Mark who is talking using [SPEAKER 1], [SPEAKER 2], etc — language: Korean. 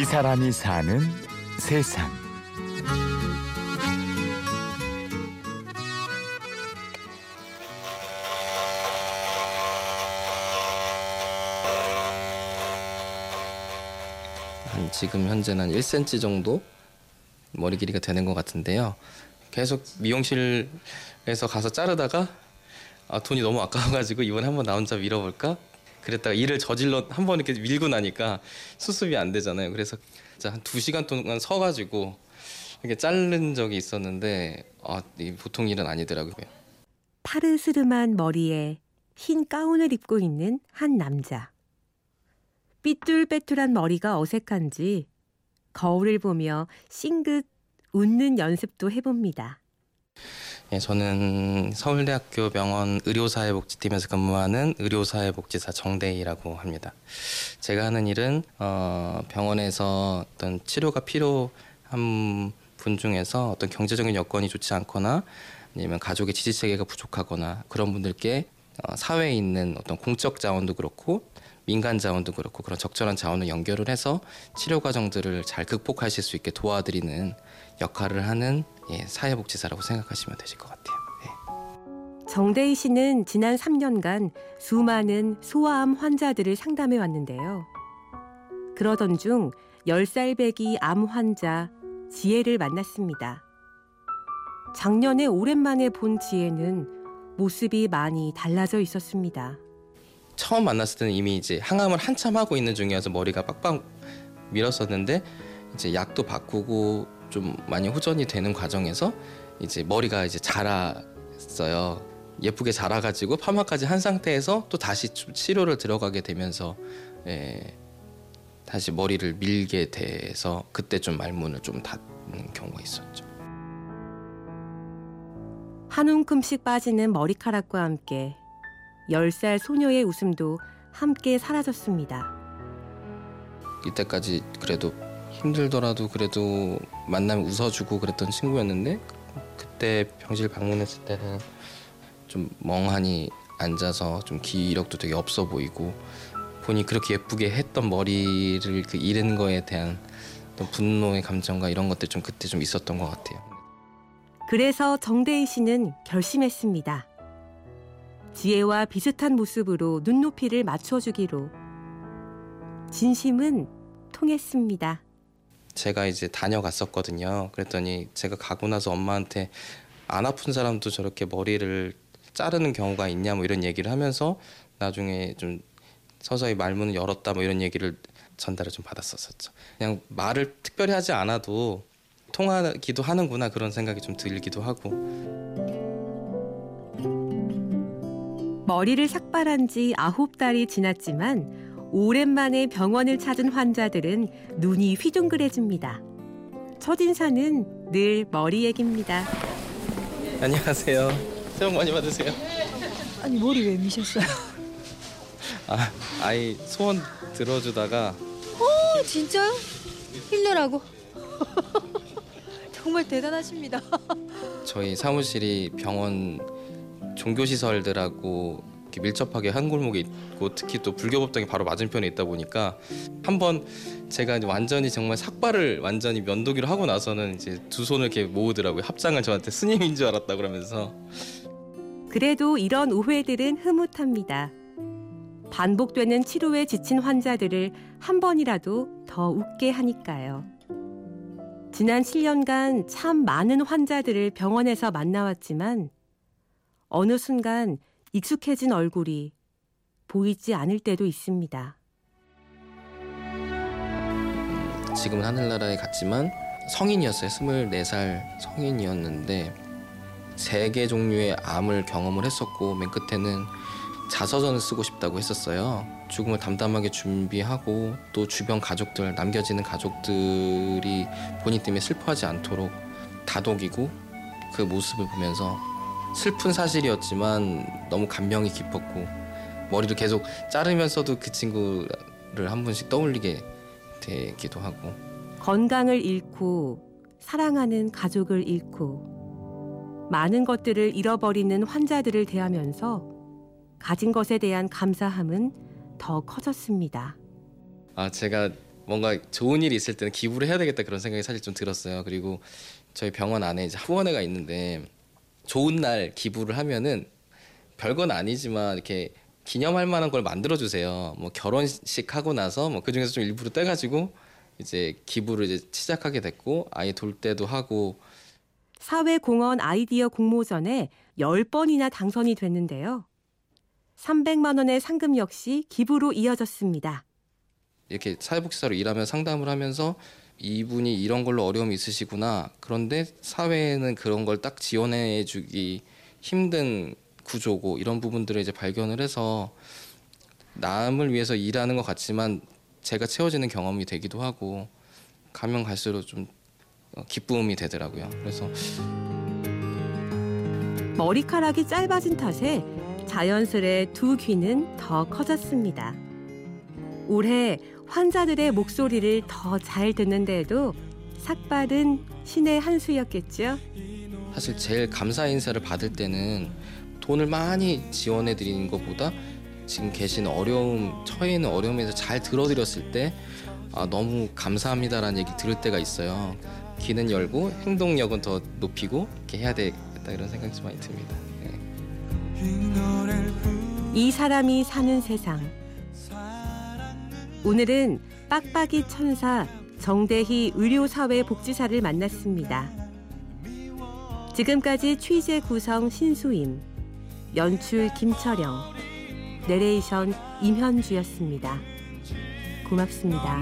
[SPEAKER 1] 이 사람이 사는 세상.
[SPEAKER 2] 한 지금 현재는 1cm 정도 머리 길이가 되는 것 같은데요. 계속 미용실에서 가서 자르다가 아, 돈이 너무 아까워가지고 이번에 한번 나 혼자 밀어볼까? 그랬다가 일을 저질러 한 번 이렇게 밀고 나니까 수습이 안 되잖아요. 그래서 한 두 시간 동안 서가지고 이렇게 자른 적이 있었는데 아, 이 보통 일은 아니더라고요.
[SPEAKER 3] 파르스름한 머리에 흰 가운을 입고 있는 한 남자. 삐뚤빼뚤한 머리가 어색한지 거울을 보며 싱긋 웃는 연습도 해봅니다.
[SPEAKER 2] 예, 저는 서울대학교 병원 의료사회복지팀에서 근무하는 의료사회복지사 정대희라고 합니다. 제가 하는 일은 어, 병원에서 어떤 치료가 필요한 분 중에서 어떤 경제적인 여건이 좋지 않거나 아니면 가족의 지지 체계가 부족하거나 그런 분들께 어, 사회에 있는 어떤 공적 자원도 그렇고 민간 자원도 그렇고 그런 적절한 자원을 연결을 해서 치료 과정들을 잘 극복하실 수 있게 도와드리는 역할을 하는 예, 사회복지사라고 생각하시면 되실 것 같아요. 예.
[SPEAKER 3] 정대희 씨는 지난 3년간 수많은 소아암 환자들을 상담해 왔는데요. 그러던 중 10살 배기 암 환자 지혜를 만났습니다. 작년에 오랜만에 본 지혜는 모습이 많이 달라져 있었습니다.
[SPEAKER 2] 처음 만났을 때는 이미 이제 항암을 한참 하고 있는 중이어서 머리가 빡빡 밀었었는데 이제 약도 바꾸고 좀 많이 호전이 되는 과정에서 이제 머리가 이제 자랐어요. 예쁘게 자라가지고 파마까지 한 상태에서 또 다시 치료를 들어가게 되면서 예, 다시 머리를 밀게 돼서 그때 좀 말문을 좀 닫는 경우가 있었죠.
[SPEAKER 3] 한 움큼씩 빠지는 머리카락과 함께 10살 소녀의 웃음도 함께 사라졌습니다.
[SPEAKER 2] 이때까지 그래도 힘들더라도 그래도 만나면 웃어주고 그랬던 친구였는데 그때 병실 방문했을 때는 좀 멍하니 앉아서 좀 기력도 되게 없어 보이고 본이 그렇게 예쁘게 했던 머리를 그 잃은 거에 대한 분노의 감정과 이런 것들 좀 그때 좀 있었던 것 같아요.
[SPEAKER 3] 그래서 정대희 씨는 결심했습니다. 지혜와 비슷한 모습으로 눈높이를 맞춰주기로. 진심은 통했습니다.
[SPEAKER 2] 제가 이제 다녀갔었거든요. 그랬더니 제가 가고 나서 엄마한테 안 아픈 사람도 저렇게 머리를 자르는 경우가 있냐 뭐 이런 얘기를 하면서 나중에 좀 서서히 말문을 열었다 뭐 이런 얘기를 전달을 좀 받았었었죠. 그냥 말을 특별히 하지 않아도 통하기도 하는구나 그런 생각이 좀 들기도 하고.
[SPEAKER 3] 머리를 삭발한 지 아홉 달이 지났지만 오랜만에 병원을 찾은 환자들은 눈이 휘둥그레집니다. 첫인사는 늘 머리 얘기입니다.
[SPEAKER 2] 안녕하세요. 새해 복 많이 받으세요.
[SPEAKER 4] 아니 머리 왜 미셨어요?
[SPEAKER 2] 아, 아이 소원 들어주다가
[SPEAKER 4] 어 진짜요? 힘내라고. 정말 대단하십니다.
[SPEAKER 2] 저희 사무실이 병원 종교 시설들하고 이렇게 밀접하게 한 골목에 있고 특히 또 불교법당이 바로 맞은편에 있다 보니까 한번 제가 이제 완전히 정말 삭발을 완전히 면도기로 하고 나서는 이제 두 손을 이렇게 모으더라고요. 합장을 저한테 스님인 줄 알았다 그러면서
[SPEAKER 3] 그래도 이런 오해들은 흐뭇합니다. 반복되는 치료에 지친 환자들을 한 번이라도 더 웃게 하니까요. 지난 7년간 참 많은 환자들을 병원에서 만나왔지만 어느 순간 익숙해진 얼굴이 보이지 않을 때도 있습니다.
[SPEAKER 2] 지금은 하늘나라에 갔지만 성인이었어요. 24살 성인이었는데 세 개 종류의 암을 경험을 했었고 맨 끝에는 자서전을 쓰고 싶다고 했었어요. 죽음을 담담하게 준비하고 또 주변 가족들 남겨지는 가족들이 본인 때문에 슬퍼하지 않도록 다독이고 그 모습을 보면서 슬픈 사실이었지만 너무 감명이 깊었고 머리를 계속 자르면서도 그 친구를 한 번씩 떠올리게 되기도 하고
[SPEAKER 3] 건강을 잃고 사랑하는 가족을 잃고 많은 것들을 잃어버리는 환자들을 대하면서 가진 것에 대한 감사함은 더 커졌습니다.
[SPEAKER 2] 아 제가 뭔가 좋은 일이 있을 때는 기부를 해야 되겠다 그런 생각이 사실 좀 들었어요. 그리고 저희 병원 안에 이제 후원회가 있는데 좋은 날 기부를 하면은 별건 아니지만 이렇게 기념할 만한 걸 만들어 주세요. 뭐 결혼식 하고 나서 뭐 그 중에서 좀 일부러 떼 가지고 이제 기부를 이제 시작하게 됐고 아이 돌 때도 하고
[SPEAKER 3] 사회공헌 아이디어 공모전에 10번이나 당선이 됐는데요. 300만 원의 상금 역시 기부로 이어졌습니다.
[SPEAKER 2] 이렇게 사회복지사로 일하면 상담을 하면서 이분이 이런 걸로 어려움이 있으시구나. 그런데 사회에는 그런 걸 딱 지원해 주기 힘든 구조고 이런 부분들을 이제 발견을 해서 남을 위해서 일하는 것 같지만 제가 채워지는 경험이 되기도 하고 가면 갈수록 좀 어, 기쁨이 되더라고요. 그래서
[SPEAKER 3] 머리카락이 짧아진 탓에 자연스레 두 귀는 더 커졌습니다. 올해 환자들의 목소리를 더 잘 듣는데도 삭발은 신의 한 수였겠죠.
[SPEAKER 2] 사실 제일 감사 인사를 받을 때는 돈을 많이 지원해 드리는 것보다 지금 계신 어려움 처해 있는 어려움에서 잘 들어드렸을 때 아, 너무 감사합니다라는 얘기 들을 때가 있어요. 귀는 열고 행동력은 더 높이고 이렇게 해야 되겠다 이런 생각이 좀 많이 듭니다. 네.
[SPEAKER 3] 이 사람이 사는 세상. 오늘은 빡빡이 천사 정대희 의료사회복지사를 만났습니다. 지금까지 취재 구성 신수임, 연출 김철영, 내레이션 임현주였습니다. 고맙습니다.